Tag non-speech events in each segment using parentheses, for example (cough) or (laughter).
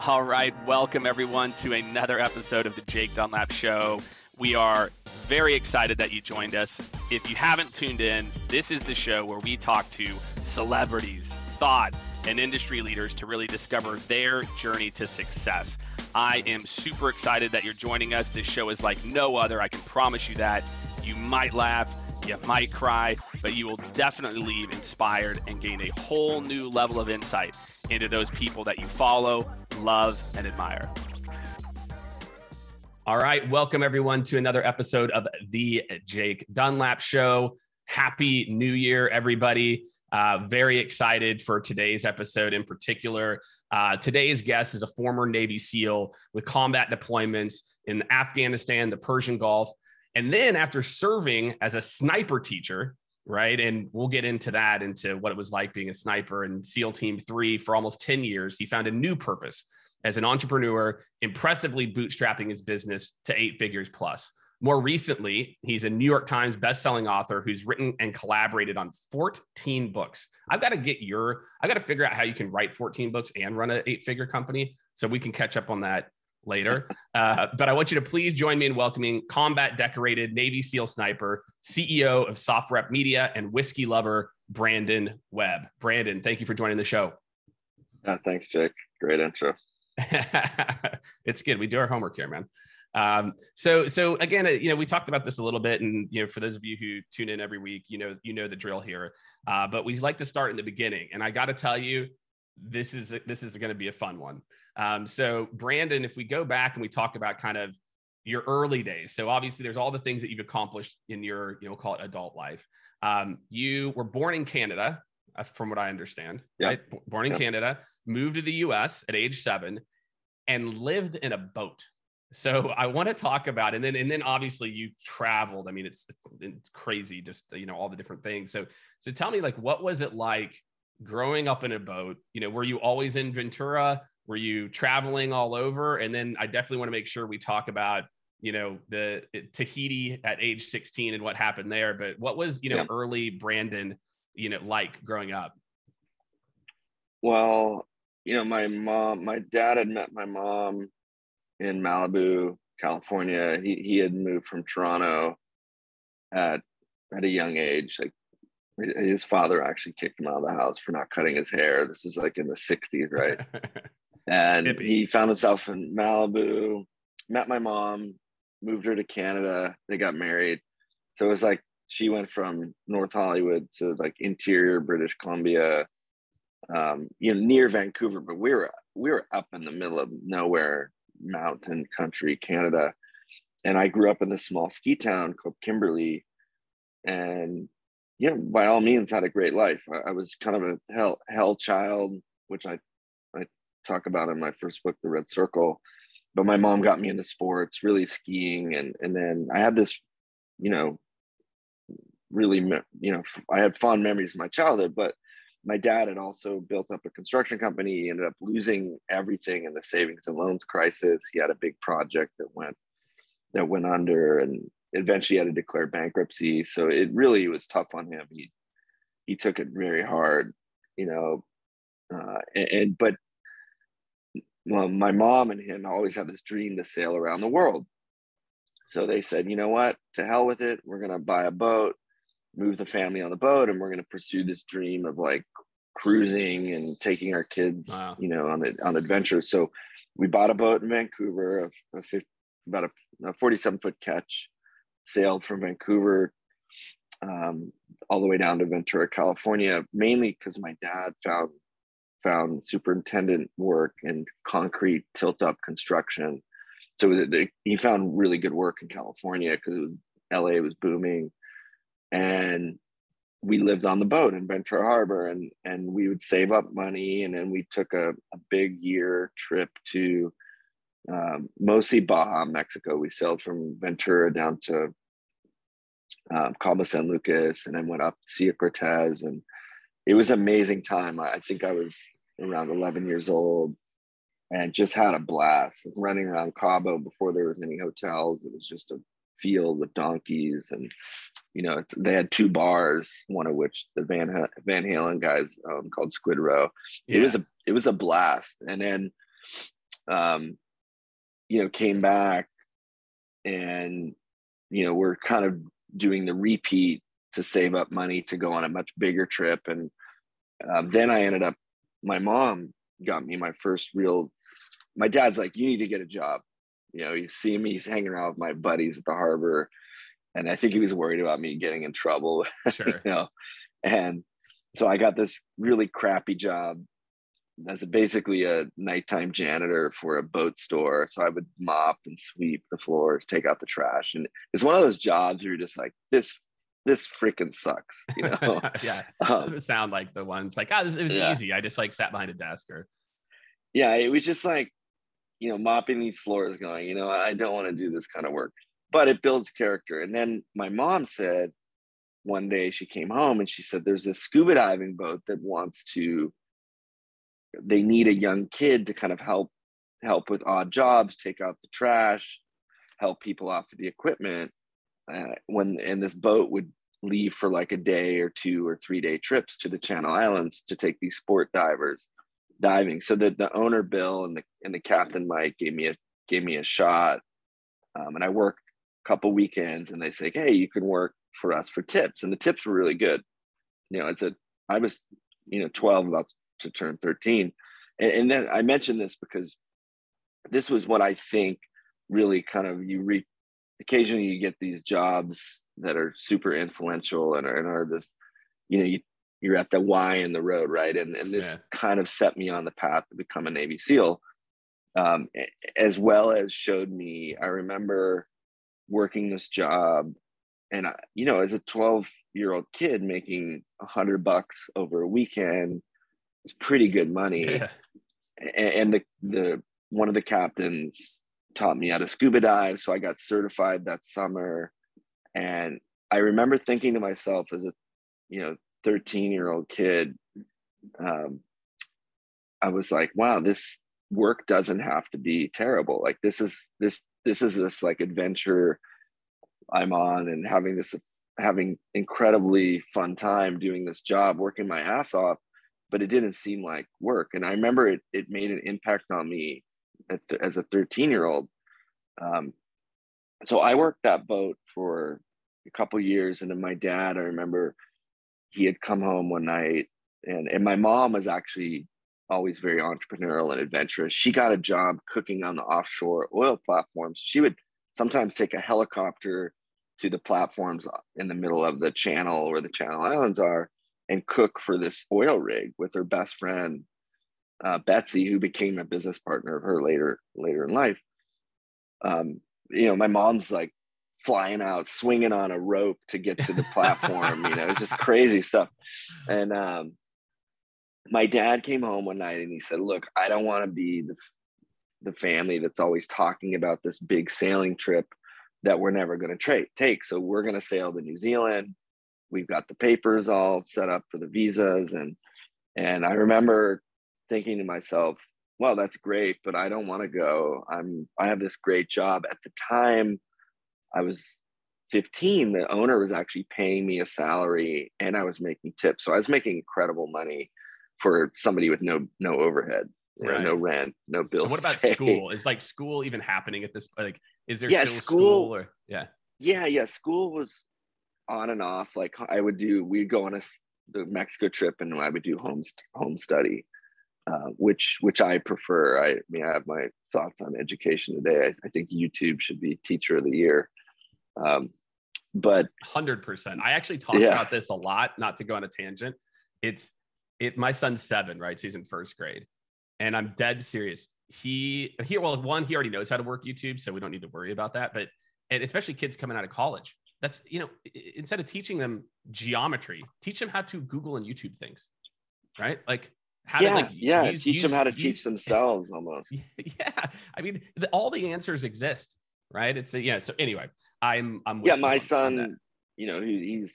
All right, welcome everyone to another episode of the Jake Dunlap Show. We are very excited that you joined us. If you haven't tuned in, this is the show where we talk to celebrities, thought, and industry leaders to really discover their journey to success. I am super excited that you're joining us. This show is like no other. I can promise you that. You might laugh, you might cry, but you will definitely leave inspired and gain a whole new level of insight into those people that you follow, love, and admire. All right, welcome everyone to another episode of the Jake Dunlap Show. Happy New Year, everybody. Uh, very excited for today's episode in particular. Uh, today's guest is a former Navy SEAL with combat deployments in Afghanistan, the Persian Gulf, and then after serving as a sniper teacher right? And we'll get into that, into what it was like being a sniper and SEAL Team Three for almost 10 years. He found a new purpose as an entrepreneur, impressively bootstrapping his business to eight figures plus. More recently, he's a New York Times bestselling author who's written and collaborated on 14 books. I've got to get your, I've got to figure out how you can write 14 books and run an eight figure company. So we can catch up on that later. Uh, but I want you to please join me in welcoming combat decorated Navy SEAL sniper, CEO of SOFREP Media, and whiskey lover, Brandon Webb. Brandon, thank you for joining the show. Uh, thanks, Jake. Great intro. (laughs) it's good. We do our homework here, man. Um, so, so again, uh, you know, we talked about this a little bit, and you know, for those of you who tune in every week, you know, you know the drill here. Uh, but we like to start in the beginning, and I got to tell you, this is this is going to be a fun one. Um, so, Brandon, if we go back and we talk about kind of your early days, so obviously there's all the things that you've accomplished in your, you know, call it adult life. Um, you were born in Canada, uh, from what I understand, yeah. right? Born in yeah. Canada, moved to the US at age seven, and lived in a boat. So (laughs) I want to talk about, and then and then obviously you traveled. I mean, it's it's crazy, just you know all the different things. So so tell me, like, what was it like growing up in a boat? You know, were you always in Ventura? Were you traveling all over? And then I definitely want to make sure we talk about, you know, the eh, Tahiti at age 16 and what happened there. But what was, you know, yeah. early Brandon, you know, like growing up? Well, you know, my mom, my dad had met my mom in Malibu, California. He he had moved from Toronto at at a young age. Like his father actually kicked him out of the house for not cutting his hair. This is like in the 60s, right? (laughs) and Hippie. he found himself in Malibu, met my mom, moved her to Canada. They got married. So it was like she went from North Hollywood to like interior British Columbia, um, you know, near Vancouver, but we were we were up in the middle of nowhere, mountain country, Canada. And I grew up in this small ski town called Kimberley. And yeah, by all means had a great life. I, I was kind of a hell hell child, which I talk about in my first book, The Red Circle. But my mom got me into sports, really skiing, and and then I had this, you know, really, you know, I had fond memories of my childhood, but my dad had also built up a construction company. He ended up losing everything in the savings and loans crisis. He had a big project that went that went under, and eventually had to declare bankruptcy. So it really was tough on him. He he took it very hard, you know. Uh, and, and but well, my mom and him always had this dream to sail around the world. So they said, you know what, to hell with it. We're going to buy a boat, move the family on the boat, and we're going to pursue this dream of like cruising and taking our kids, wow. you know, on on adventures. So we bought a boat in Vancouver, a, a 50, about a, a 47 foot ketch, sailed from Vancouver um, all the way down to Ventura, California, mainly because my dad found found superintendent work in concrete tilt up construction. So the, the, he found really good work in California because LA was booming. And we lived on the boat in Ventura Harbor and, and we would save up money. And then we took a, a big year trip to um, mostly Baja, Mexico. We sailed from Ventura down to um, Cabo San Lucas and then went up Sea Cortez. And it was amazing time. I think I was around 11 years old and just had a blast running around Cabo before there was any hotels. It was just a field with donkeys and you know they had two bars one of which the van van halen guys um, called Squid Roe yeah. it was a it was a blast and then um, you know, came back and, you know, we're kind of doing the repeat to save up money to go on a much bigger trip. And uh, then I ended up, my mom got me my first real, my dad's like, you need to get a job. You know, he's seeing me, he's hanging around with my buddies at the harbor. And I think he was worried about me getting in trouble. (laughs) Sure. you know, and so I got this really crappy job as a, basically a nighttime janitor for a boat store. So I would mop and sweep the floors, take out the trash, and it's one of those jobs where you're just like, this, this freaking sucks. You (laughs) know? yeah, um, doesn't sound like the ones like, oh, it was, it was yeah. easy. I just like sat behind a desk or. Yeah, it was just like, you know, mopping these floors, going, you know, I don't want to do this kind of work, but it builds character. And then my mom said, one day she came home and she said, "There's this scuba diving boat that wants to." they need a young kid to kind of help help with odd jobs, take out the trash, help people off of the equipment. Uh, when and this boat would leave for like a day or two or three day trips to the Channel Islands to take these sport divers diving. So that the owner Bill and the and the captain Mike gave me a gave me a shot, um, and I worked a couple weekends. And they say, hey, you can work for us for tips, and the tips were really good. You know, it's a I was you know 12 about to turn 13. And, and then I mentioned this because this was what I think really kind of you reap occasionally you get these jobs that are super influential and are, and are this, you know, you, you're at the Y in the road, right? And, and this yeah. kind of set me on the path to become a Navy SEAL, um, as well as showed me, I remember working this job and I, you know, as a 12 year old kid making a hundred bucks over a weekend it's pretty good money. Yeah. And the the one of the captains taught me how to scuba dive, so I got certified that summer. And I remember thinking to myself as a you know 13 year old kid, um, I was like, wow, this work doesn't have to be terrible. Like this is this this is this like adventure I'm on and having this having incredibly fun time doing this job, working my ass off but it didn't seem like work. And I remember it, it made an impact on me as a 13 year old. Um, so I worked that boat for a couple years. And then my dad, I remember he had come home one night and, and my mom was actually always very entrepreneurial and adventurous. She got a job cooking on the offshore oil platforms. She would sometimes take a helicopter to the platforms in the middle of the channel where the channel islands are and cook for this oil rig with her best friend uh, Betsy, who became a business partner of her later later in life. Um, you know, my mom's like flying out, swinging on a rope to get to the platform. you know, it's just crazy stuff. And um, my dad came home one night and he said, "Look, I don't want to be the the family that's always talking about this big sailing trip that we're never going to tra- take. So we're going to sail to New Zealand we've got the papers all set up for the visas and and i remember thinking to myself well that's great but i don't want to go. I'm i have this great job. At the time i was 15 the owner was actually paying me a salary and i was making tips so i was making incredible money for somebody with no no overhead right. no rent no bills what about school? Is like school even happening at this like is there yeah, still school, school or yeah. Yeah yeah school was on and off. Like I would do, we'd go on a the Mexico trip, and I would do home home study, uh, which which I prefer. I, I, mean, I have my thoughts on education today. I, I think YouTube should be teacher of the year. Um, but hundred percent. I actually talk yeah. about this a lot. Not to go on a tangent. It's it. My son's seven, right? So he's in first grade, and I'm dead serious. He here. Well, one, he already knows how to work YouTube, so we don't need to worry about that. But and especially kids coming out of college that's you know instead of teaching them geometry teach them how to google and youtube things right like how yeah, to like yeah use, teach use, them how to use, teach themselves almost. (laughs) Yeah i mean the, all the answers exist right? It's a, yeah so anyway i'm i'm yeah my son you know he, he's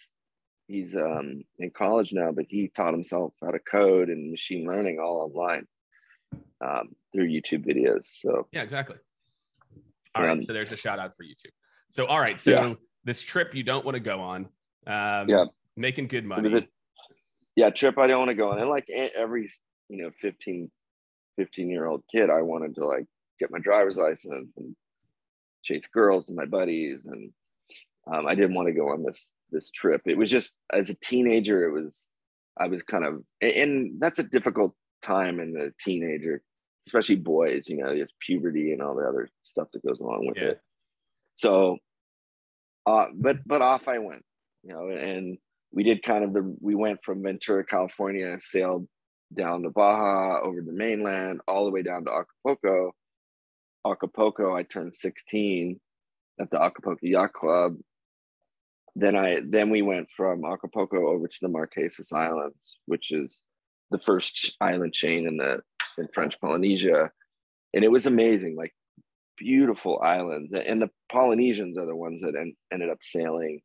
he's um in college now but he taught himself how to code and machine learning all online um, through youtube videos so. Yeah exactly. All um, right, so there's a shout out for youtube. So all right so yeah. this trip you don't want to go on. Um, yeah, making good money. Yeah, trip I don't want to go on. And like every you know 15, 15 year old kid, I wanted to like get my driver's license and chase girls and my buddies and um, I didn't want to go on this this trip. It was just as a teenager, it was I was kind of and that's a difficult time in the teenager, especially boys. You know, there's puberty and all the other stuff that goes along with yeah. it. So, uh, but but off I went, you know, and we did kind of the we went from Ventura, California, sailed down to Baja, over the mainland, all the way down to Acapulco. Acapulco, I turned 16 at the Acapulco Yacht Club then I then we went from Acapulco over to the Marquesas Islands, which is the first island chain in the in French Polynesia, and it was amazing, like beautiful islands. And the Polynesians are the ones that en- ended up sailing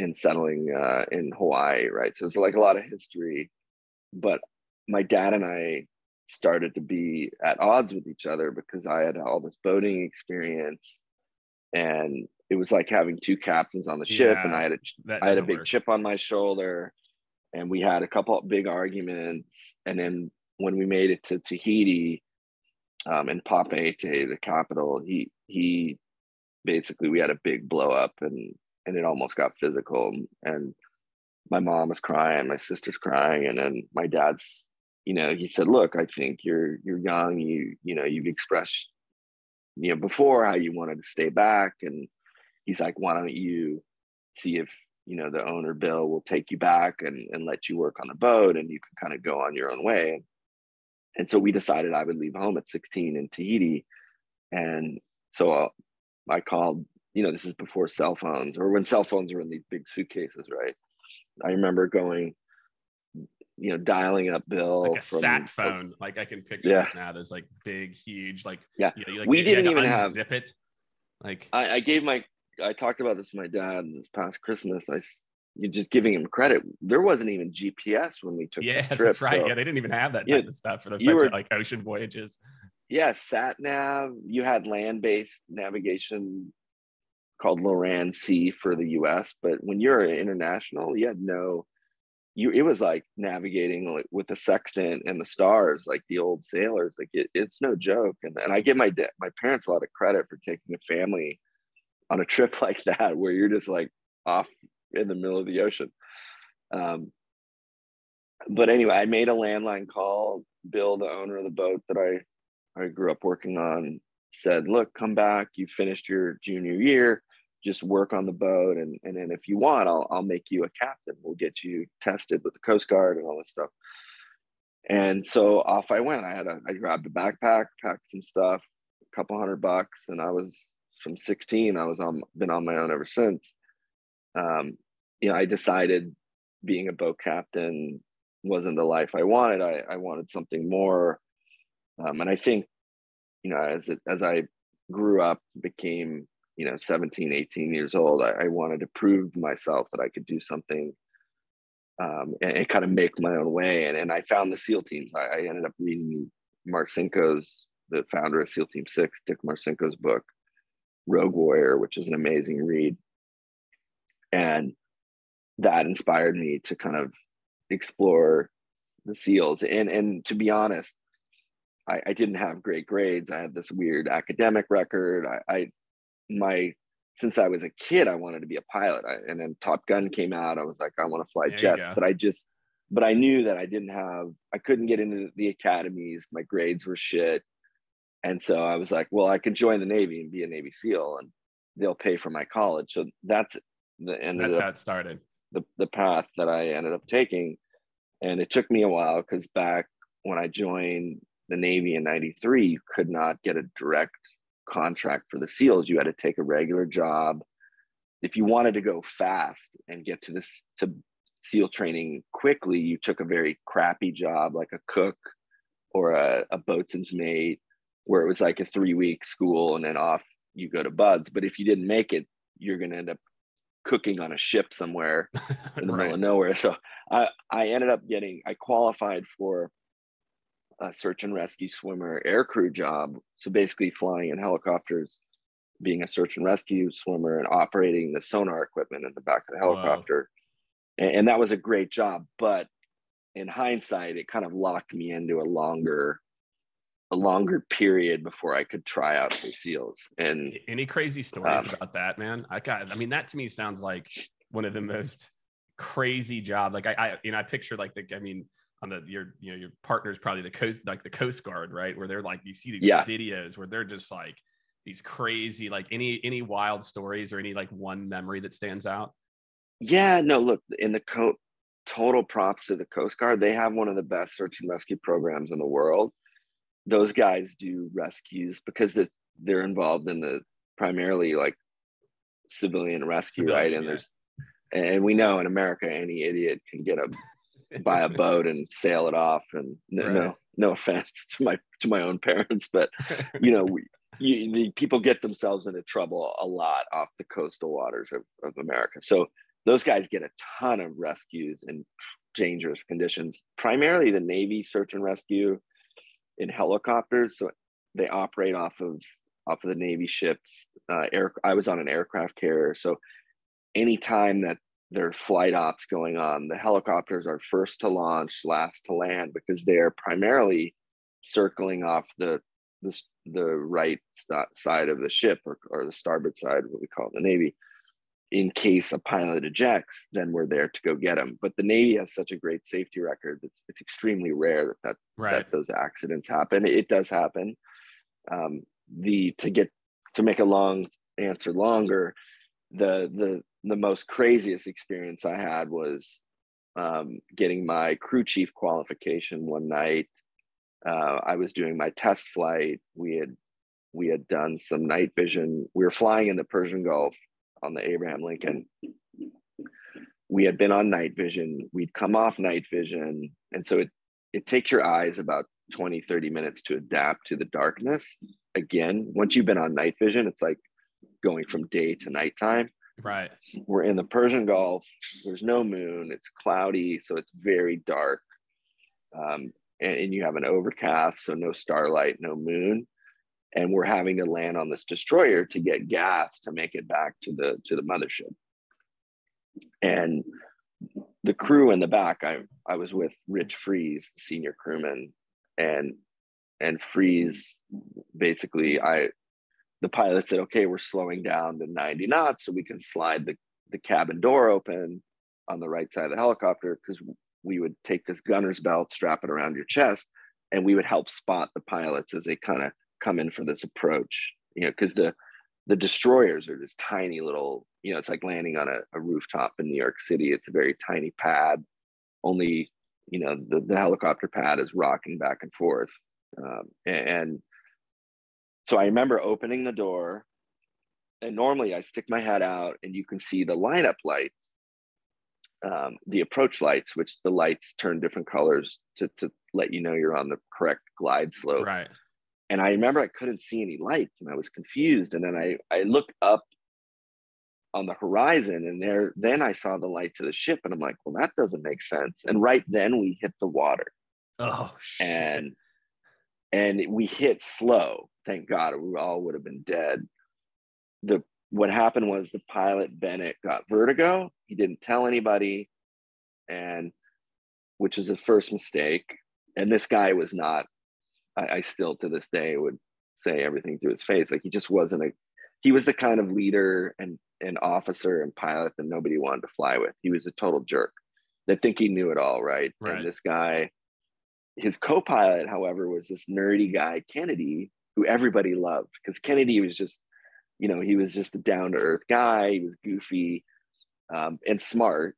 and settling uh, in Hawaii, right? So it's like a lot of history, but my dad and I started to be at odds with each other because I had all this boating experience and it was like having two captains on the ship yeah, and i had a i had a big work. chip on my shoulder and we had a couple of big arguments and then when we made it to tahiti um, in papeete the capital he he basically we had a big blow up and and it almost got physical and my mom was crying my sister's crying and then my dad's you know he said look i think you're you're young you you know you've expressed you know before how you wanted to stay back and he's like, why don't you see if you know the owner Bill will take you back and and let you work on the boat and you can kind of go on your own way. And so we decided I would leave home at 16 in Tahiti, and so uh, I called. You know, this is before cell phones or when cell phones were in these big suitcases, right? I remember going, you know, dialing up Bill like a from, sat phone. Like, like I can picture yeah. it now. There's like big, huge, like yeah. You know, like, we didn't even have zip it. Like I, I gave my I talked about this with my dad this past Christmas. I you're just giving him credit. There wasn't even GPS when we took yeah, (laughs) trip, that's right. So, yeah, they didn't even have that type yeah, of stuff for those types were, of like ocean voyages. Yeah, sat nav. You had land based navigation called Loran-C for the U.S. But when you're international, you had no. You it was like navigating like with the sextant and the stars, like the old sailors. Like it, it's no joke. And and I give my my parents a lot of credit for taking a family on a (laughs) trip like that where you're just like off in the middle of the ocean. Um, but anyway, I made a landline call. Bill, the owner of the boat that I I grew up working on, said, "Look, come back. You finished your junior year. Just work on the boat, and and then if you want, I'll I'll make you a captain. We'll get you tested with the Coast Guard and all this stuff." And so off I went. I had a I grabbed a backpack, packed some stuff, a couple hundred bucks, and I was from 16 i was on been on my own ever since um, you know i decided being a boat captain wasn't the life i wanted i, I wanted something more um, and i think you know as it, as i grew up became you know 17 18 years old I, I wanted to prove myself that i could do something um, and, and, kind of make my own way and, and i found the seal teams I, I ended up reading marcinko's the founder of seal team six dick marcinko's book Rogue Warrior, which is an amazing read. And that inspired me to kind of explore the SEALs. And and to be honest, I, I didn't have great grades. I had this weird academic record. I, I my since I was a kid, I wanted to be a pilot. I, and then Top Gun came out. I was like, I want to fly there jets. But I just, but I knew that I didn't have, I couldn't get into the academies. My grades were shit. And so I was like, well, I could join the Navy and be a Navy SEAL and they'll pay for my college. So that's the end that's how it started. The, the path that I ended up taking. And it took me a while because back when I joined the Navy in 93, you could not get a direct contract for the SEALs. You had to take a regular job. If you wanted to go fast and get to this to SEAL training quickly, you took a very crappy job like a cook or a, a boatswain's mate where it was like a three week school and then off you go to BUD/S. But if you didn't make it, you're going to end up cooking on a ship somewhere (laughs) in the right. middle of nowhere. So I, I ended up getting, I qualified for a search and rescue swimmer air crew job. So basically flying in helicopters, being a search and rescue swimmer and operating the sonar equipment in the back of the helicopter. And, and that was a great job. But in hindsight, it kind of locked me into a longer a longer period before I could try out for SEALs. And any crazy stories um, about that, man? I got, I mean, that to me sounds like one of the most crazy job. Like I, I, you know, I picture like the, I mean, on the your, you know, your partner's probably the coast, like the Coast Guard, right? Where they're like, you see these yeah. videos where they're just like these crazy, like any any wild stories or any like one memory that stands out. Yeah, no, look in the co- total props to the Coast Guard. They have one of the best search and rescue programs in the world. Those guys do rescues because the, they're involved in the primarily like civilian rescue, civilian, right? And yeah. there's and we know in America any idiot can get a buy a (laughs) boat and sail it off. And no, right. no, no offense (laughs) to my to my own parents, but you know, we, you, the people get themselves into trouble a lot off the coastal waters of, of America. So those guys get a ton of rescues in dangerous conditions. Primarily the Navy search and rescue in helicopters. So they operate off of off of the Navy ships. Uh, air, I was on an aircraft carrier, so anytime that there are flight ops going on, the helicopters are first to launch, last to land because they're primarily circling off the the, the right side of the ship or, or the starboard side, what we call the Navy. In case a pilot ejects, then we're there to go get them. But the Navy has such a great safety record; it's, it's extremely rare that that, right. that those accidents happen. It does happen. Um, the to get to make a long answer longer, the the the most craziest experience I had was um, getting my crew chief qualification one night. Uh, I was doing my test flight. We had we had done some night vision. We were flying in the Persian Gulf on the Abraham Lincoln. We had been on night vision. We'd come off night vision, and so it it takes your eyes about 20 30 minutes to adapt to the darkness again once you've been on night vision it's like going from day to nighttime Right. We're in the Persian Gulf. There's no moon. It's cloudy, so it's very dark. Um, and, and you have an overcast, so no starlight, no moon. And we're having to land on this destroyer to get gas to make it back to the to the mothership. And the crew in the back, I I was with Rich Freeze, senior crewman, and and Freeze basically I the pilot said, okay, we're slowing down to 90 knots so we can slide the, the cabin door open on the right side of the helicopter because we would take this gunner's belt, strap it around your chest, and we would help spot the pilots as they kind of come in for this approach. You know, because the the destroyers are this tiny little, you know, it's like landing on a, a rooftop in New York City. It's a very tiny pad. Only, you know, the, the helicopter pad is rocking back and forth. Um, and so I remember opening the door, and normally I stick my head out and you can see the lineup lights, um, the approach lights, which the lights turn different colors to, to let you know you're on the correct glide slope. Right. And I remember I couldn't see any lights and I was confused. And then I, I looked up on the horizon and there then I saw the lights of the ship and I'm like, well, that doesn't make sense. And right then we hit the water. Oh shit. And and we hit slow thank God, we all would have been dead. The what happened was the pilot Bennett got vertigo. He didn't tell anybody, and which was his first mistake. And this guy was not. I, I still to this day would say everything to his face. Like he just wasn't a. He was the kind of leader and an officer and pilot that nobody wanted to fly with. He was a total jerk. They think he knew it all, right? right. And this guy, his co-pilot, however, was this nerdy guy, Kennedy, who everybody loved because Kennedy was just, you know, he was just a down to earth guy. He was goofy um, and smart,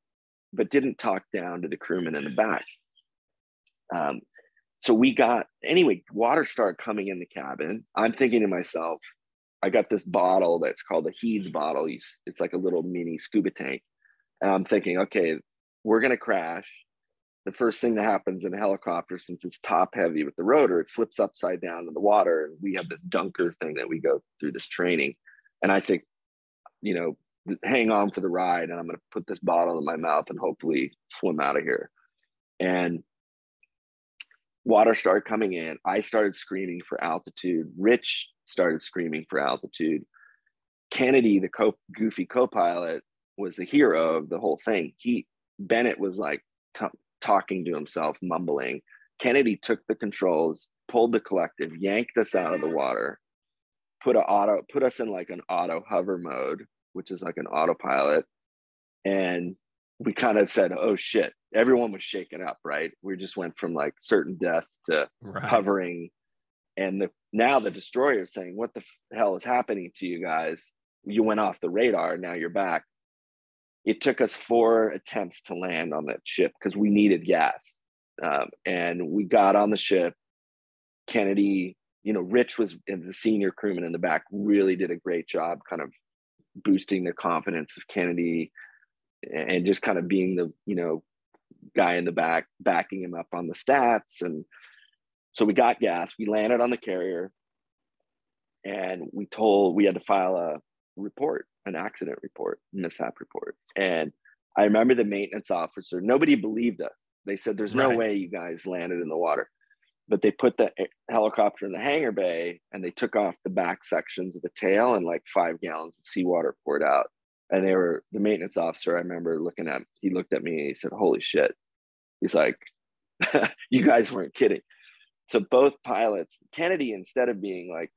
but didn't talk down to the crewmen in the back. Um, so we got anyway. Water started coming in the cabin. I'm thinking to myself, I got this bottle that's called the Heeds bottle. It's like a little mini scuba tank. And I'm thinking, okay, we're gonna crash the first thing that happens in a helicopter, since it's top heavy with the rotor, it flips upside down in the water. And we have this dunker thing that we go through this training. And I think, you know, hang on for the ride and I'm going to put this bottle in my mouth and hopefully swim out of here. And water started coming in. I started screaming for altitude. Rich started screaming for altitude. Kennedy, the co- goofy co-pilot, was the hero of the whole thing. He Bennett was like, talking to himself, mumbling. Kennedy took the controls, pulled the collective, yanked us out of the water, put a auto, put us in like an auto hover mode, which is like an autopilot, and we kind of said, "Oh shit!" Everyone was shaken up, right? We just went from like certain death to right. hovering, and the now the destroyer is saying, "What the hell is happening to you guys? You went off the radar. Now you're back." It took us four attempts to land on that ship because we needed gas, um, and we got on the ship. Kennedy, you know, Rich was the senior crewman in the back, really did a great job, kind of boosting the confidence of Kennedy and just kind of being the you know guy in the back backing him up on the stats. And so we got gas we landed on the carrier and we told we had to file a report an accident report mishap report. And i remember the maintenance officer nobody believed us. They said there's no right. way you guys landed in the water. But they put the helicopter in the hangar bay and they took off the back sections of the tail and like five gallons of seawater poured out. And they were the maintenance officer i remember looking at he looked at me and he said holy shit. He's like (laughs) you guys weren't kidding. So both pilots kennedy instead of being like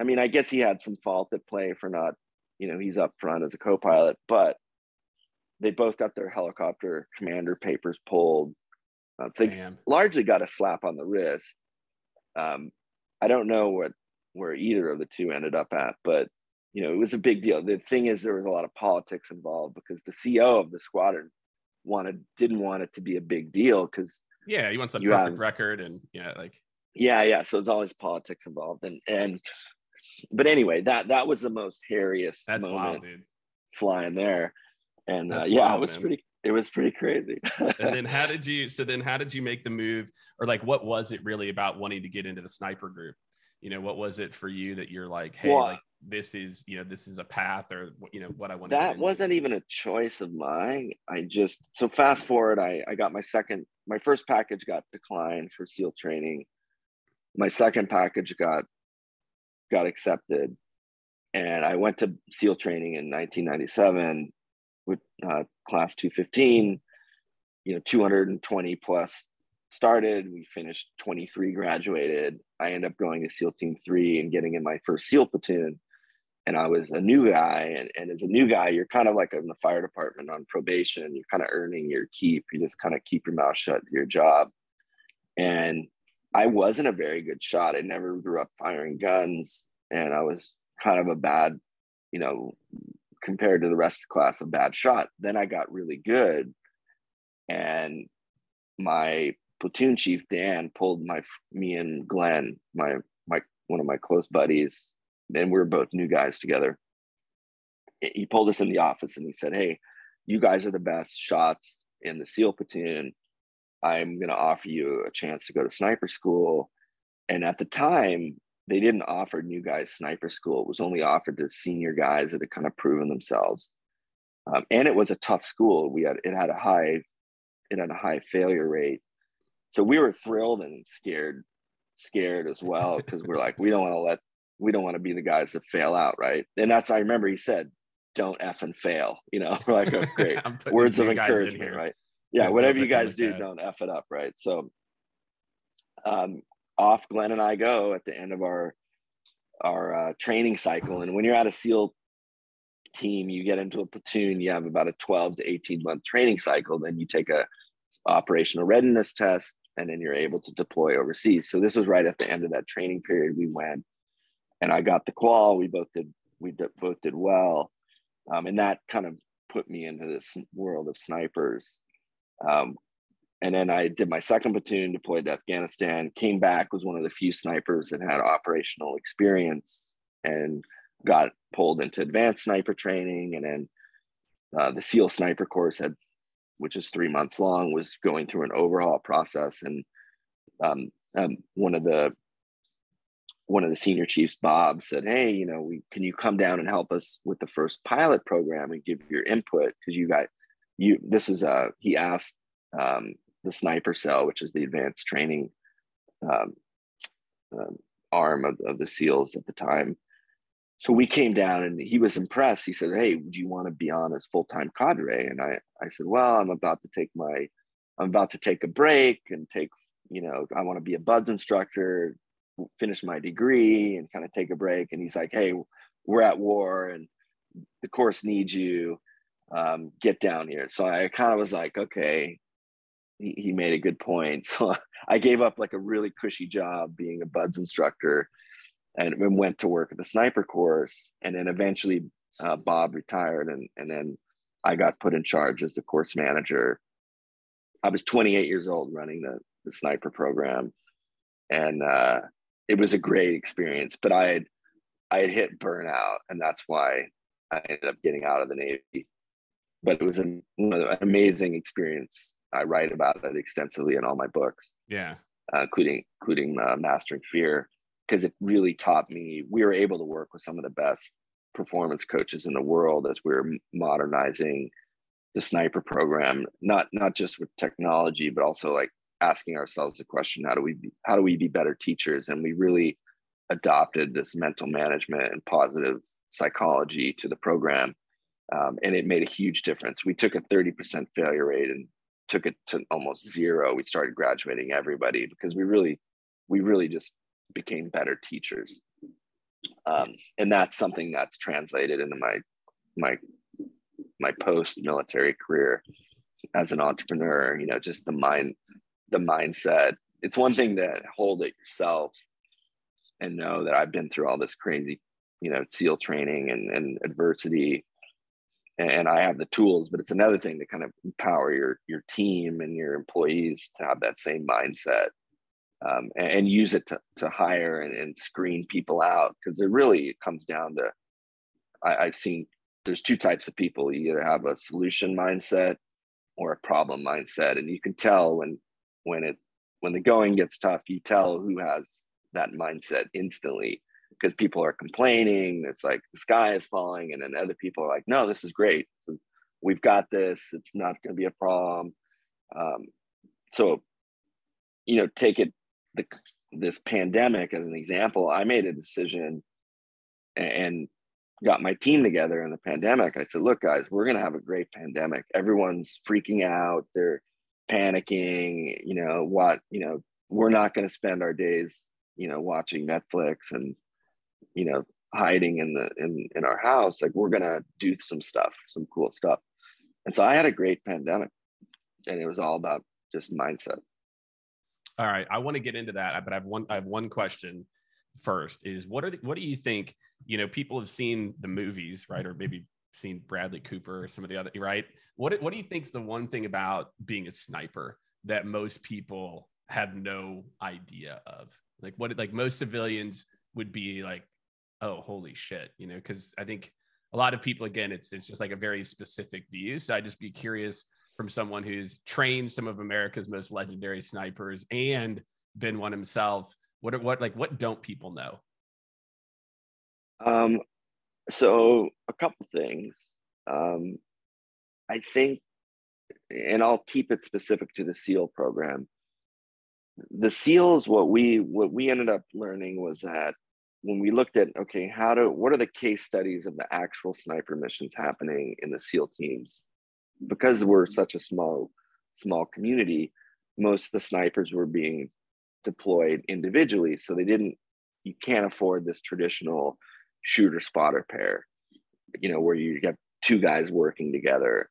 i mean i guess he had some fault at play for not you know he's up front as a co-pilot but they both got their helicopter commander papers pulled uh, they Damn. largely got a slap on the wrist um, i don't know what where either of the two ended up at but you know, it was a big deal. The thing is, there was a lot of politics involved because the CO of the squadron wanted didn't want it to be a big deal because yeah, he wants a perfect have, record and yeah, like yeah, yeah. So there's always politics involved and and but anyway, that that was the most hairiest That's wild, dude. Flying there, and uh, yeah, wild, it was man. pretty. It was pretty crazy. and then (laughs) how did you? So then, how did you make the move, or like, what was it really about wanting to get into the sniper group? You know, what was it for you that you're like, hey, well, like this is you know this is a path or you know what i want that wasn't even a choice of mine i just so fast forward i i got my second my first package got declined for seal training my second package got got accepted and i went to seal training in 1997 with uh, class 215 you know 220 plus started we finished 23 graduated i ended up going to seal team 3 and getting in my first seal platoon and I was a new guy. And, and as a new guy, you're kind of like in the fire department on probation. You're kind of earning your keep. You just kind of keep your mouth shut to your job. And I wasn't a very good shot. I never grew up firing guns. And I was kind of a bad, you know, compared to the rest of the class, a bad shot. Then I got really good. And my platoon chief, Dan, pulled my, me and Glenn, my, my, one of my close buddies, and we are both new guys together. He pulled us in the office and he said, Hey, you guys are the best shots in the SEAL platoon. I'm going to offer you a chance to go to sniper school. And at the time, they didn't offer new guys sniper school. It was only offered to senior guys that had kind of proven themselves. Um, and it was a tough school. We had it had a high it had a high failure rate. So we were thrilled and scared, scared as well because we're like, we don't want to let we don't want to be the guys that fail out, right? And that's I remember he said, "Don't f and fail." You know, (laughs) we're like oh, great (laughs) words of encouragement, right? Yeah, whatever you guys do, don't f it up, right? So, um, off Glenn and I go at the end of our our uh, training cycle, and when you're at a SEAL team, you get into a platoon, you have about a 12 to 18 month training cycle, then you take a operational readiness test, and then you're able to deploy overseas. So this was right at the end of that training period. We went and I got the qual. We both did we did, both did well, um, and that kind of put me into this world of snipers. Um, and then I did my second platoon, deployed to Afghanistan, came back, was one of the few snipers that had operational experience, and got pulled into advanced sniper training. And then uh, the SEAL sniper course had, which is three months long, was going through an overhaul process. And um, um, one of the one of the senior chiefs, Bob, said, "Hey, you know, we can you come down and help us with the first pilot program and give your input because you got you. This is a he asked um, the sniper cell, which is the advanced training um, um, arm of, of the SEALs at the time. So we came down and he was impressed. He said, "Hey, do you want to be on as full time cadre?" And I I said, "Well, I'm about to take my I'm about to take a break and take." You know, I want to be a BUD/S instructor finish my degree and kind of take a break. And he's like, Hey, we're at war and the course needs you. Um, get down here. So I kind of was like, okay, he, he made a good point. (laughs) So I gave up like a really cushy job being a BUD/S instructor and, and went to work at the sniper course. And then eventually uh, Bob retired and, and then I got put in charge as the course manager. I was 28 years old running the, the sniper program. And uh, it was a great experience, but I had, I had hit burnout and that's why I ended up getting out of the Navy. But it was an, an amazing experience. I write about it extensively in all my books. Yeah. Uh, including including uh, Mastering Fear, because it really taught me. We were able to work with some of the best performance coaches in the world as we were modernizing the sniper program. Not not just with technology, but also like asking ourselves the question: How do we be, how do we be better teachers? And we really adopted this mental management and positive psychology to the program. Um, and it made a huge difference. We took a 30% failure rate and took it to almost zero. We started graduating everybody because we really, we really just became better teachers. Um, and that's something that's translated into my, my, my post military career as an entrepreneur, you know, just the mind, the mindset. It's one thing to hold it yourself and know that I've been through all this crazy, you know, SEAL training and, and adversity and I have the tools, but it's another thing to kind of empower your your team and your employees to have that same mindset um, and, and, use it to, to hire and, and screen people out because it really it comes down to I, I've seen there's two types of people. You either have a solution mindset or a problem mindset, and you can tell when when it when the going gets tough, you tell who has that mindset instantly because people are complaining. It's like the sky is falling, and then other people are like, "No, this is great. we've got this. It's not going to be a problem." Um, so, you know, take it the this pandemic as an example. I made a decision and got my team together in the pandemic. I said, "Look, guys, we're going to have a great pandemic. Everyone's freaking out. They're panicking. You know what? You know, we're not going to spend our days." you know watching netflix and you know hiding in the in in our house like we're gonna do some stuff some cool stuff. And so i had a great pandemic and it was all about just mindset. All right i want to get into that but i have one i have one question first is what are the, what do you think you know people have seen the movies right or maybe seen bradley cooper or some of the other right? What what do you think is the one thing about being a sniper that most people have no idea of? Like what like most civilians would be like oh holy shit you know because i think a lot of people again it's it's just like a very specific view. So i'd just be curious from someone who's trained some of america's most legendary snipers and been one himself what what like what don't people know? Um so a couple things. Um i think and i'll keep it specific to the seal program the seals what we what we ended up learning was that when we looked at okay how do what are the case studies of the actual sniper missions happening in the seal teams? Because we're mm-hmm. such a small small community most of the snipers were being deployed individually so they didn't you can't afford this traditional shooter spotter pair you know where you get two guys working together.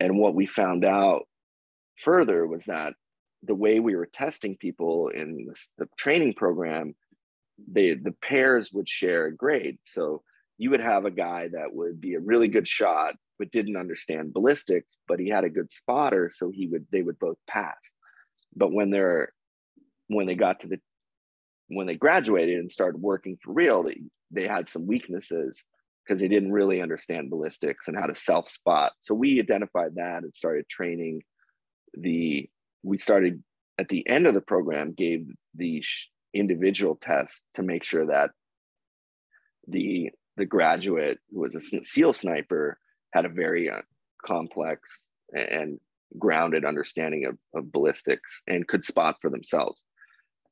And what we found out further was that the way we were testing people in the, the training program they the pairs would share a grade. So you would have a guy that would be a really good shot, but didn't understand ballistics, but he had a good spotter, so he would they would both pass. But when they're when they got to the when they graduated and started working for real, they, they had some weaknesses because they didn't really understand ballistics and how to self spot. So we identified that and started training the we started at the end of the program gave the individual test to make sure that the the graduate who was a SEAL sniper had a very uh, complex and grounded understanding of, of ballistics and could spot for themselves.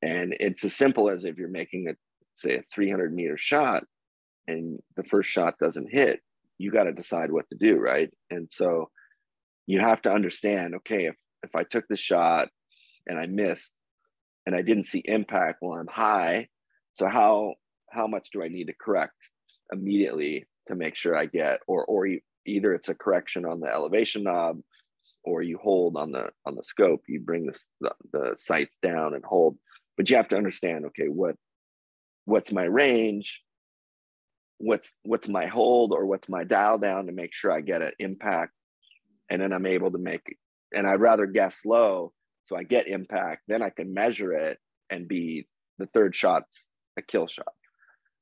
And it's as simple as if you're making a say a 300 meter shot and the first shot doesn't hit, you got to decide what to do, right? And so you have to understand, okay, if if I took the shot and I missed, and I didn't see impact while I'm high, so how how much do I need to correct immediately to make sure I get or or either it's a correction on the elevation knob or you hold on the on the scope you bring this the, the sights down and hold. But you have to understand okay what what's my range? What's what's my hold or what's my dial down to make sure I get an impact? And then I'm able to make and I'd rather guess low so I get impact then I can measure it and be the third shot's a kill shot.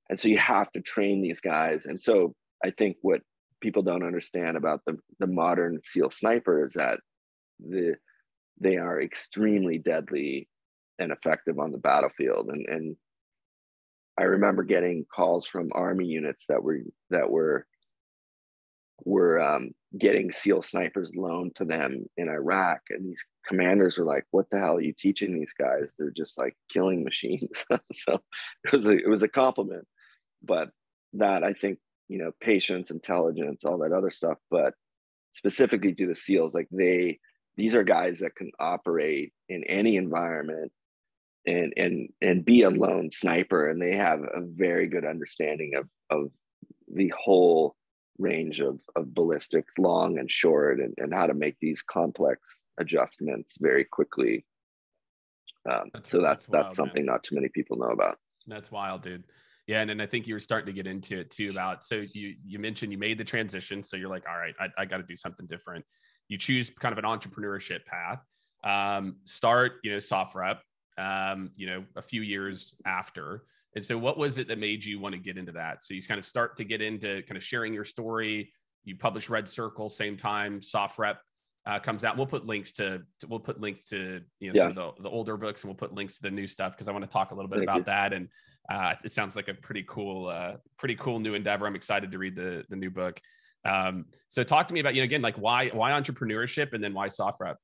And so you have to train these guys. And so I think what people don't understand about the the modern SEAL sniper is that the they are extremely deadly and effective on the battlefield. And and I remember getting calls from army units that were that were were um, getting SEAL snipers loaned to them in Iraq, and these commanders were like, "What the hell are you teaching these guys? They're just like killing machines." (laughs) so it was a, it was a compliment, but that I think you know patience, intelligence, all that other stuff, but specifically to the SEALs, like they these are guys that can operate in any environment and and and be a lone sniper and they have a very good understanding of of the whole range of of ballistics long and short and, and how to make these complex adjustments very quickly. Um, that's, so that's that's, wild, that's something man. not too many people know about. That's wild dude. Yeah and, and i think you were starting to get into it too about so you you mentioned you made the transition so you're like all right i, I got to do something different. You choose kind of an entrepreneurship path. Um, start you know SOFREP um, you know, a few years after. And so, what was it that made you want to get into that? So, you kind of start to get into kind of sharing your story. You publish Red Circle, same time, SOFREP uh, comes out. We'll put links to, to, we'll put links to you know yeah. some of the, the older books, and we'll put links to the new stuff because I want to talk a little bit Thank about you. that. And uh, it sounds like a pretty cool, uh, pretty cool new endeavor. I'm excited to read the the new book. Um, so, talk to me about you know again like why why entrepreneurship and then why SOFREP.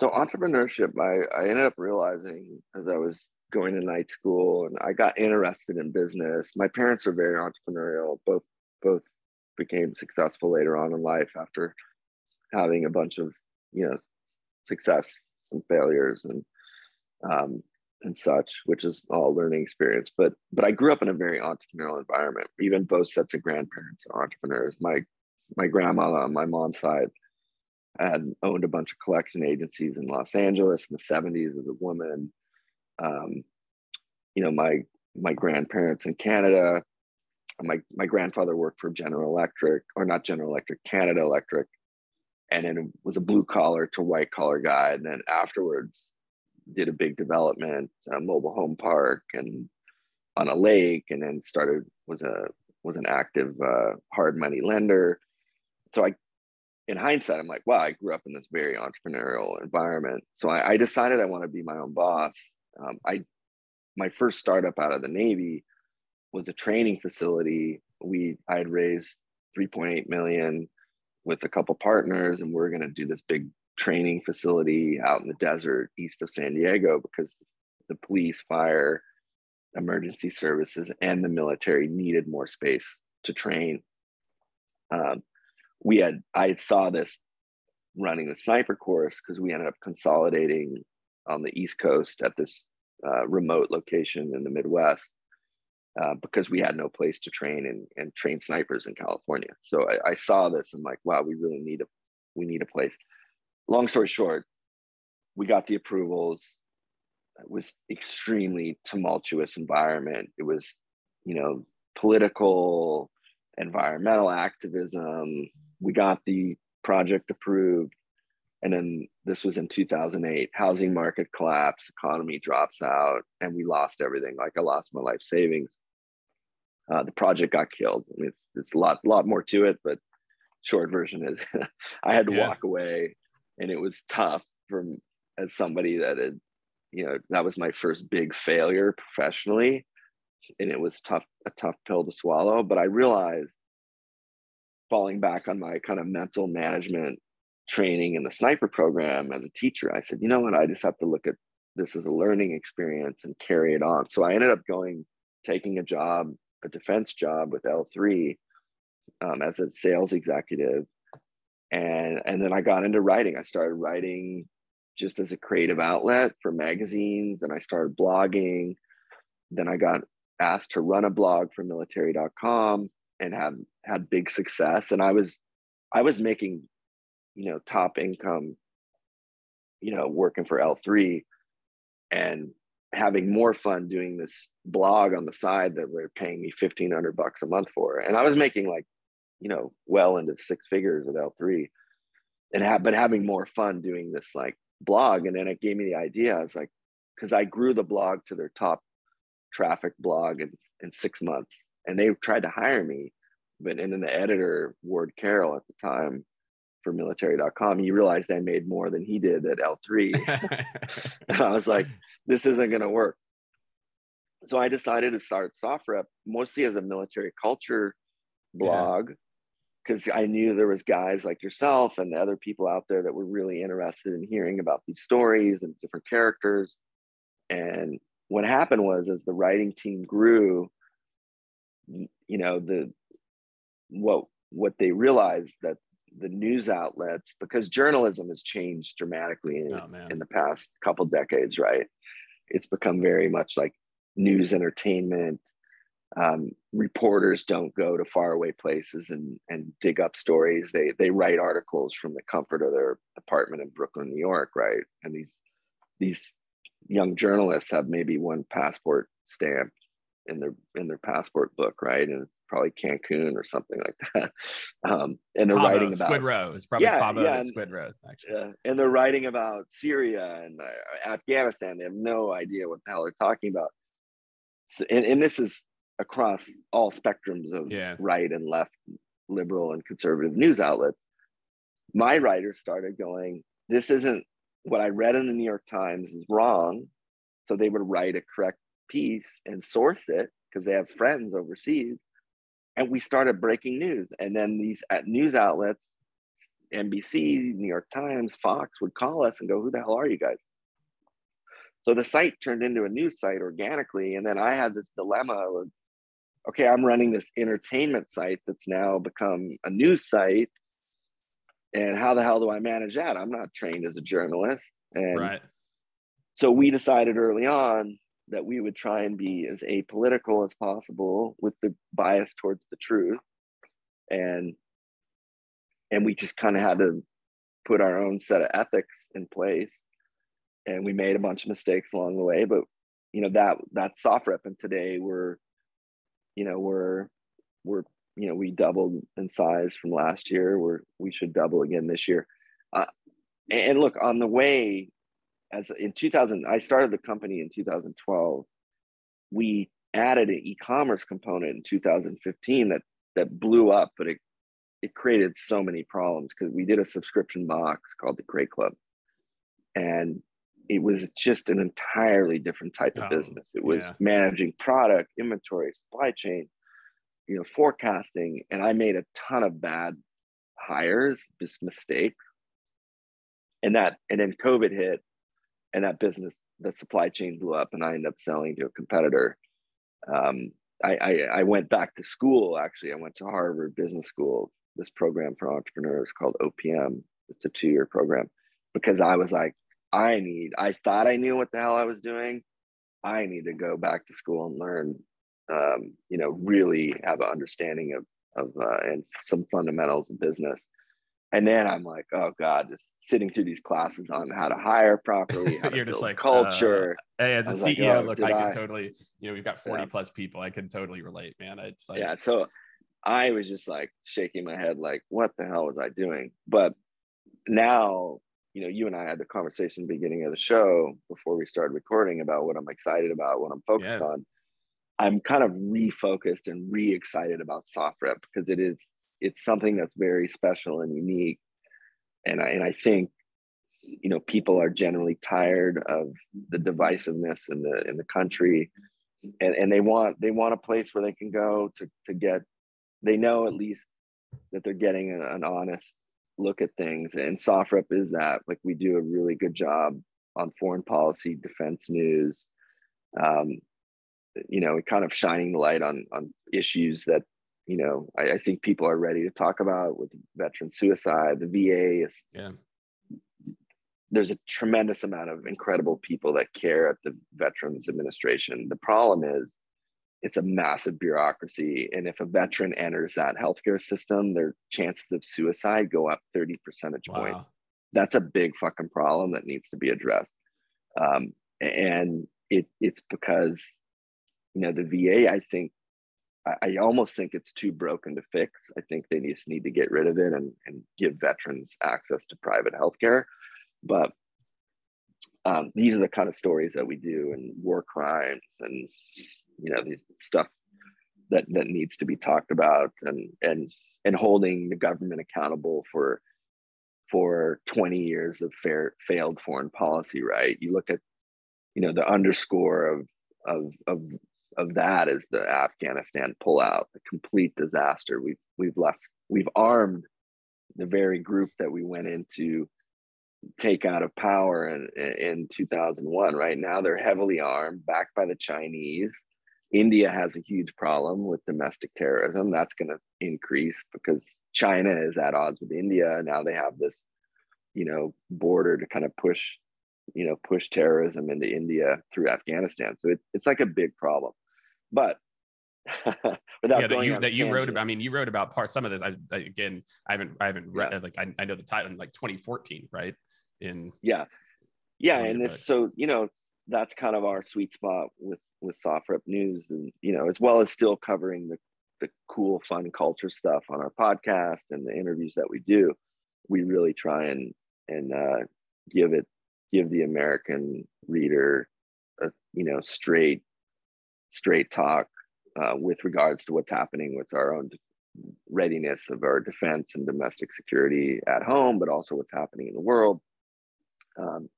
so entrepreneurship I, I ended up realizing as i was going to night school and i got interested in business. My parents are very entrepreneurial. Both both became successful later on in life after having a bunch of you know success some failures and um, and such which is all learning experience. But but i grew up in a very entrepreneurial environment. Even both sets of grandparents are entrepreneurs. My my grandma on my mom's side had owned a bunch of collection agencies in Los Angeles in the 70s as a woman. Um, you know, my my grandparents in Canada. My my grandfather worked for General Electric, or not General Electric, Canada Electric, and then was a blue collar to white collar guy. And then afterwards, did a big development, a mobile home park, and on a lake, and then started was a was an active uh, hard money lender. So I in hindsight, I'm like, wow, I grew up in this very entrepreneurial environment. So I, I decided I want to be my own boss. Um, I my first startup out of the Navy was a training facility. We I had raised 3.8 million with a couple partners, and we are going to do this big training facility out in the desert east of San Diego because the police, fire, emergency services, and the military needed more space to train. Um, we had I saw this running the sniper course because we ended up consolidating on the East Coast at this uh, remote location in the Midwest uh, because we had no place to train and, and train snipers in California. So I, I saw this and like, wow, we really need a we need a place. Long story short, we got the approvals. It was extremely tumultuous environment. It was, you know, political, environmental activism, we got the project approved and then this was in 2008 housing market collapse economy drops out and we lost everything. Like i lost my life savings. Uh, the project got killed. I mean, it's, it's a lot lot more to it but short version is (laughs) i had to yeah. walk away and it was tough from as somebody that had you know that was my first big failure professionally and it was tough a tough pill to swallow. But i realized falling back on my kind of mental management training in the sniper program as a teacher, I said, you know what, I just have to look at this as a learning experience and carry it on. So I ended up going, taking a job, a defense job with L3 um, as a sales executive. And, and then I got into writing. I started writing just as a creative outlet for magazines and I started blogging. then I got asked to run a blog for military.com and had had big success. And I was I was making, you know, top income, you know, working for L3 and having more fun doing this blog on the side that were paying me 1500 bucks a month for. And I was making like, you know, well into six figures at L3 and have, but having more fun doing this like blog. And then it gave me the idea. I was like, cause I grew the blog to their top traffic blog in, in six months and they tried to hire me. But and then the editor, Ward Carroll at the time for military.com, he realized I made more than he did at L3. and (laughs) (laughs) I was like, this isn't going to work. So I decided to start SOFREP mostly as a military culture blog because yeah. I knew there was guys like yourself and the other people out there that were really interested in hearing about these stories and different characters. And what happened was as the writing team grew, you know, the what what they realized that the news outlets because journalism has changed dramatically in, oh, in the past couple decades right? It's become very much like news entertainment. Um, reporters don't go to faraway places and and dig up stories. They they write articles from the comfort of their apartment in brooklyn new york right? And these these young journalists have maybe one passport stamp in their in their passport book right and probably Cancun or something like (laughs) that. Um, and they're Cabo, writing about Squid Roe. It's probably yeah, Cabo yeah, and Squid Roe, actually. Yeah, and they're writing about Syria and uh, Afghanistan. They have no idea what the hell they're talking about. So, and, and this is across all spectrums of yeah. right and left, liberal and conservative news outlets. My writers started going, "This isn't what I read in the New York Times is wrong." So they would write a correct piece and source it because they have friends overseas and we started breaking news. And then these at news outlets nbc new york times fox would call us and go who the hell are you guys? So the site turned into a news site organically and then i had this dilemma of okay i'm running this entertainment site that's now become a news site and how the hell do i manage that? I'm not trained as a journalist. And right. so we decided early on that we would try and be as apolitical as possible with the bias towards the truth. And and we just kind of had to put our own set of ethics in place. And we made a bunch of mistakes along the way but you know that that SOFREP and today we're you know we're we're you know we doubled in size from last year. We're we should double again this year. Uh, and look on the way as in 2000 i started the company in 2012 we added an e-commerce component in 2015 that that blew up but it it created so many problems because we did a subscription box called the Crate Club. And it was just an entirely different type of oh, business. It was yeah. managing product inventory supply chain you know forecasting and i made a ton of bad hires just mistakes. And that and then covid hit and that business, the supply chain blew up, and I ended up selling to a competitor. Um, I, I, I went back to school. Actually, I went to Harvard Business School. This program for entrepreneurs called OPM. It's a two-year program because I was like, I need. I thought I knew what the hell I was doing. I need to go back to school and learn. Um, you know, really have an understanding of of uh, and some fundamentals of business. And then I'm like, oh god, just sitting through these classes on how to hire properly, how (laughs) You're to just like culture. Uh, hey, as a CEO, like, oh, look, I can totally, you know, we've got 40 yeah. plus people. I can totally relate, man. It's like, yeah. So I was just like shaking my head, like, what the hell was I doing? But now, you know, you and I had the conversation the beginning of the show before we started recording about what I'm excited about, what I'm focused yeah. on. I'm kind of refocused and re-excited about SOFREP because it is it's something that's very special and unique. And I, and I think you know people are generally tired of the divisiveness in the in the country. And, and they want they want a place where they can go to to get they know at least that they're getting an, an honest look at things. And SOFREP is that. Like we do a really good job on foreign policy defense news. Um, you know kind of shining the light on on issues that you know, I, I, think people are ready to talk about with veteran suicide. The VA is, yeah. there's a tremendous amount of incredible people that care at the Veterans Administration. The problem is it's a massive bureaucracy. And if a veteran enters that healthcare system, their chances of suicide go up 30 percentage wow. points. That's a big fucking problem that needs to be addressed. Um, and it, it's because, you know, the VA, I think, I, almost think it's too broken to fix. I think they just need to get rid of it and, and give veterans access to private healthcare. But um, these are the kind of stories that we do and war crimes and you know these stuff that that needs to be talked about and and and holding the government accountable for for 20 years of fair failed foreign policy right you look at you know the underscore of of of of that is the afghanistan pullout the complete disaster we've we've left we've armed the very group that we went into take out of power in, in 2001 right now they're heavily armed backed by the chinese India has a huge problem with domestic terrorism. That's going to increase because China is at odds with India. Now they have this, you know, border to kind of push, you know, push terrorism into India through Afghanistan. So it, it's like a big problem. But (laughs) without yeah, that you, that you wrote about. I mean, you wrote about part some of this. I, I again, I haven't, I haven't read. Yeah. Like, I, I know the title in like 2014, right? In yeah, yeah, and this, so you know, that's kind of our sweet spot with with SOFREP News, and you know, as well as still covering the the cool, fun culture stuff on our podcast and the interviews that we do. We really try and and uh, give it give the American reader a you know straight straight talk uh, with regards to what's happening with our own readiness of our defense and domestic security at home, but also what's happening in the world. Um,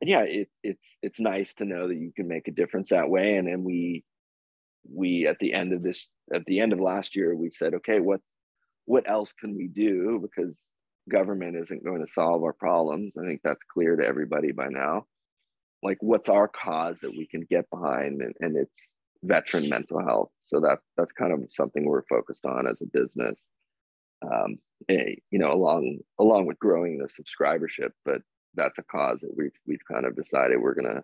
and yeah, it's it's it's nice to know that you can make a difference that way. And then we we at the end of this at the end of last year we said, okay, what what else can we do? Because government isn't going to solve our problems. I think that's clear to everybody by now. Like, what's our cause that we can get behind, and, and it's veteran mental health. So that that's kind of something we're focused on as a business. Um, you know, along along with growing the subscribership, but that's a cause that we've we've kind of decided we're gonna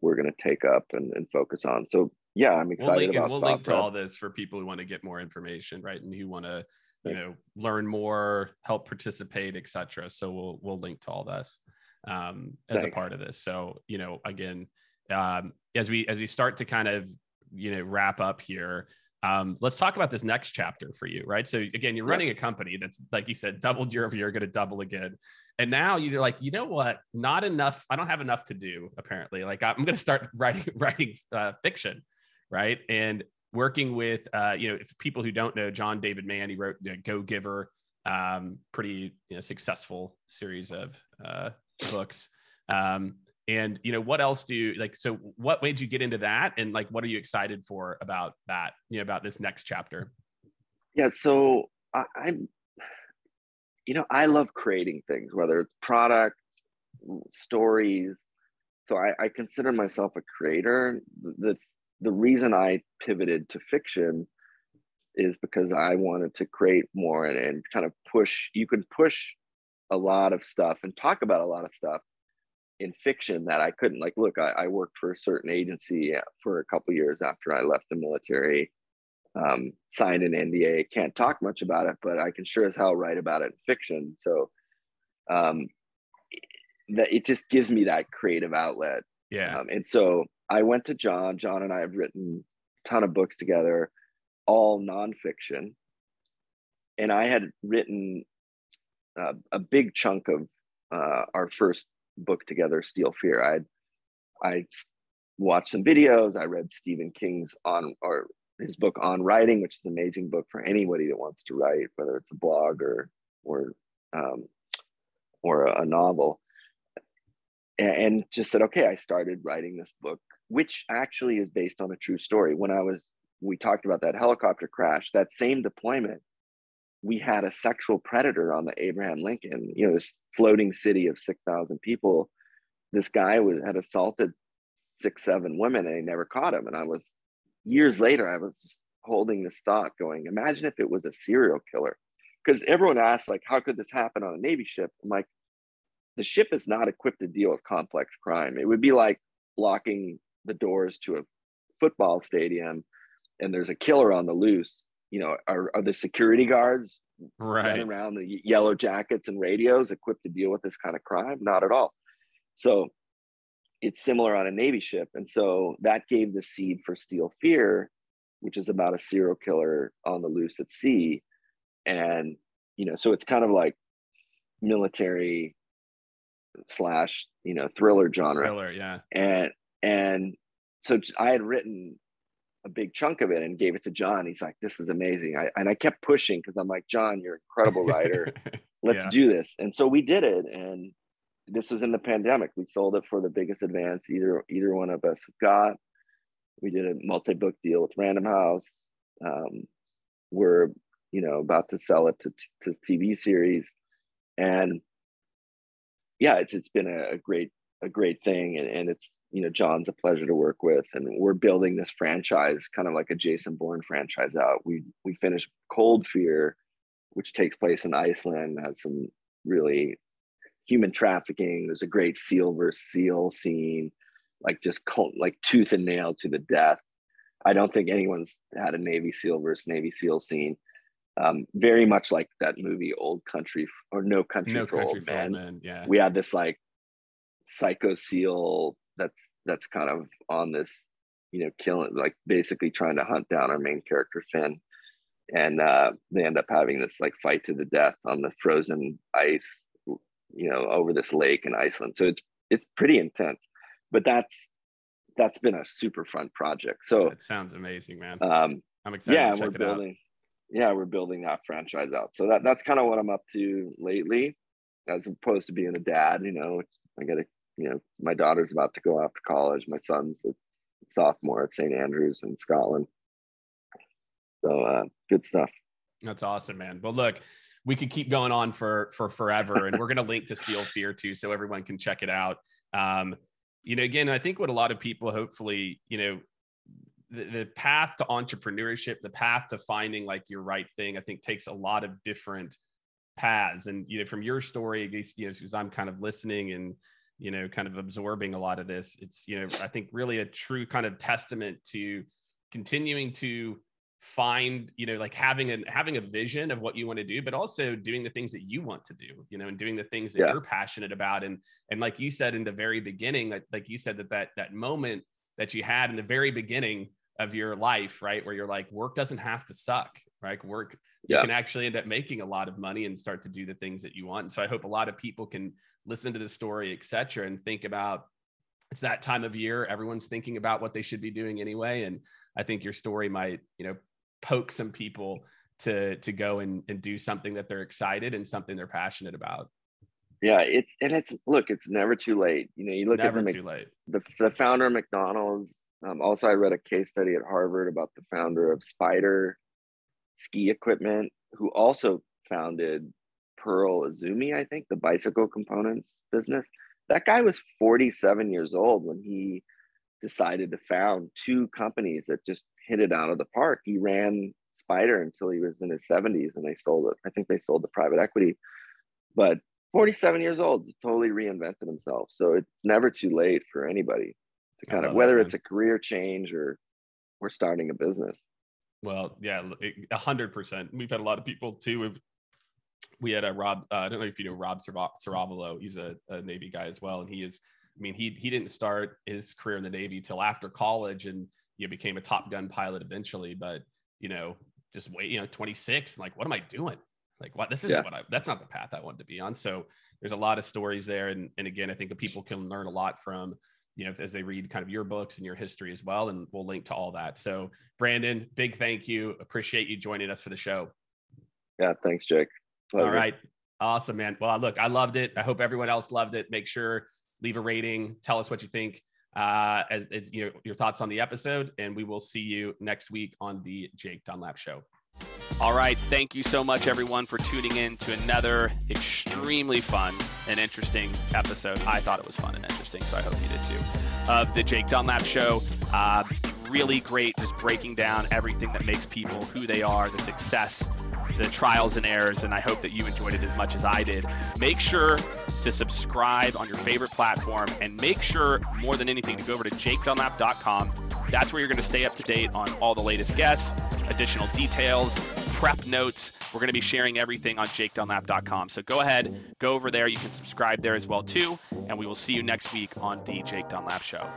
we're gonna take up and, and focus on. So yeah, I'm excited we'll link, about. We'll link to all this for people who want to get more information, right, and who want to you know learn more, help participate, etc. So we'll we'll link to all this um, as Thanks. a part of this. So you know, again, um, as we as we start to kind of you know wrap up here. Um, let's talk about this next chapter for you, right? So again, you're running a company that's like you said, doubled year over year, going to double again. And now you're like, you know what? Not enough. I don't have enough to do. Apparently, like I'm going to start (laughs) writing writing uh, fiction, right? And working with, uh, you know, if people who don't know John David Mann, he wrote the Go Giver, um, pretty you know, successful series of uh, books. Um, and you know, what else do you like? So, what made you get into that? And like, what are you excited for about that? You know, about this next chapter? Yeah. So I, I'm you know, I love creating things, whether it's product, stories. So I, I consider myself a creator. The the reason I pivoted to fiction is because I wanted to create more and, and kind of push. You can push a lot of stuff and talk about a lot of stuff in fiction that I couldn't. Like, look, I, I worked for a certain agency for a couple years after I left the military um, signed an NDA. Can't talk much about it, but I can sure as hell write about it in fiction. So um, that it just gives me that creative outlet. Yeah. Um, and so I went to John. John and I have written a ton of books together, all nonfiction. And I had written uh, a big chunk of uh, our first book together, Steel Fear. I'd I watched some videos. I read Stephen King's on or his book on writing, which is an amazing book for anybody that wants to write, whether it's a blog or or um, or a, novel. And just said, okay, I started writing this book, which actually is based on a true story. When I was, we talked about that helicopter crash, that same deployment, we had a sexual predator on the Abraham Lincoln, you know, this floating city of 6,000 people. This guy was had assaulted six, seven women and he never caught him. And I was years later, I was just holding this thought going, imagine if it was a serial killer. Because everyone asks, like, how could this happen on a Navy ship? I'm like, the ship is not equipped to deal with complex crime. It would be like locking the doors to a football stadium and there's a killer on the loose. You know, are, are the security guards right running around the yellow jackets and radios equipped to deal with this kind of crime? Not at all. So it's similar on a Navy ship. And so that gave the seed for Steel Fear, which is about a serial killer on the loose at sea. And, you know, so it's kind of like military slash, you know, thriller genre. Thriller, yeah. And, and so I had written a big chunk of it and gave it to John. He's like, this is amazing. I, and I kept pushing because I'm like, John, you're an incredible (laughs) writer. Let's yeah. do this. And so we did it. And this was in the pandemic. We sold it for the biggest advance either either one of us got. We did a multi-book deal with Random House. Um, we're you know about to sell it to to TV series, and yeah, it's it's been a, a great a great thing, and, and it's you know John's a pleasure to work with, and we're building this franchise kind of like a Jason Bourne franchise out. We we finished Cold Fear, which takes place in Iceland, has some really human trafficking. There's a great seal versus seal scene, like just cult, like tooth and nail to the death. I don't think anyone's had a Navy SEAL versus Navy SEAL scene. Um, very much like that movie Old Country or No Country, no for, country old, for old Men. Yeah, we had this like psycho SEAL that's that's kind of on this, you know, killing like basically trying to hunt down our main character Finn, and uh, they end up having this like fight to the death on the frozen ice you know, over this lake in Iceland. So it's it's pretty intense. But that's that's been a super fun project. So it sounds amazing, man. Um, I'm excited. Yeah, we're building. Out. Yeah, we're building that franchise out. So that that's kind of what I'm up to lately, as opposed to being a dad. You know, I got to. You know, my daughter's about to go off to college. My son's a sophomore at St Andrews in Scotland. So uh, good stuff. That's awesome, man. Well, look, we could keep going on for for forever and we're going (laughs) to link to steel fear too so everyone can check it out um, you know again i think what a lot of people hopefully you know the, the path to entrepreneurship the path to finding like your right thing i think takes a lot of different paths and you know from your story at least you know because i'm kind of listening and you know kind of absorbing a lot of this. It's you know i think really a true kind of testament to continuing to find you know like having a having a vision of what you want to do but also doing the things that you want to do you know and doing the things that yeah. you're passionate about. And and like you said in the very beginning like, like you said that that that moment that you had in the very beginning of your life right where you're like work doesn't have to suck right? Work yeah. you can actually end up making a lot of money and start to do the things that you want. And so i hope a lot of people can listen to the story etc and think about it's that time of year everyone's thinking about what they should be doing anyway. And i think your story might you know poke some people to to go and, and do something that they're excited and something they're passionate about. Yeah it's and it's look it's never too late. You know you look never at the, too late. the, the founder of mcdonald's um, also i read a case study at harvard about the founder of Spyder ski equipment who also founded pearl izumi i think the bicycle components business that guy was 47 years old when he decided to found two companies that just hit it out of the park. He ran Spyder until he was in his 70s and they sold it. I think they sold the private equity, but 47 years old, totally reinvented himself. So it's never too late for anybody to kind of, whether that, it's a career change or we're starting a business. Well, yeah, a hundred percent. We've had a lot of people too. We've, we had a Rob, uh, I don't know if you know Rob Ciaravolo. He's a, a Navy guy as well. And he is, I mean, he, he didn't start his career in the Navy till after college and you know, became a Top Gun pilot eventually, but you know, just wait, you know, 26, like, what am I doing? Like, what? This isn't yeah. what I. That's not the path I wanted to be on. So there's a lot of stories there, and and again, I think people can learn a lot from you know as they read kind of your books and your history as well, and we'll link to all that. So Brandon, big thank you. Appreciate you joining us for the show. Yeah, thanks, Jake. All right. Awesome, man. Well, look, I loved it. I hope everyone else loved it. Make sure leave a rating. Tell us what you think uh, as, as you know, your thoughts on the episode, and we will see you next week on the Jake Dunlap Show. All right. Thank you so much, everyone, for tuning in to another extremely fun and interesting episode. I thought it was fun and interesting, so I hope you did too. Of the Jake Dunlap Show. Uh, really great, just breaking down everything that makes people who they are, the success the trials and errors, and I hope that you enjoyed it as much as I did. Make sure to subscribe on your favorite platform, and make sure more than anything to go over to jakedunlap.com. That's where you're going to stay up to date on all the latest guests, additional details, prep notes. We're going to be sharing everything on jakedunlap.com. So go ahead, go over there. You can subscribe there as well too, and we will see you next week on the Jake Dunlap Show.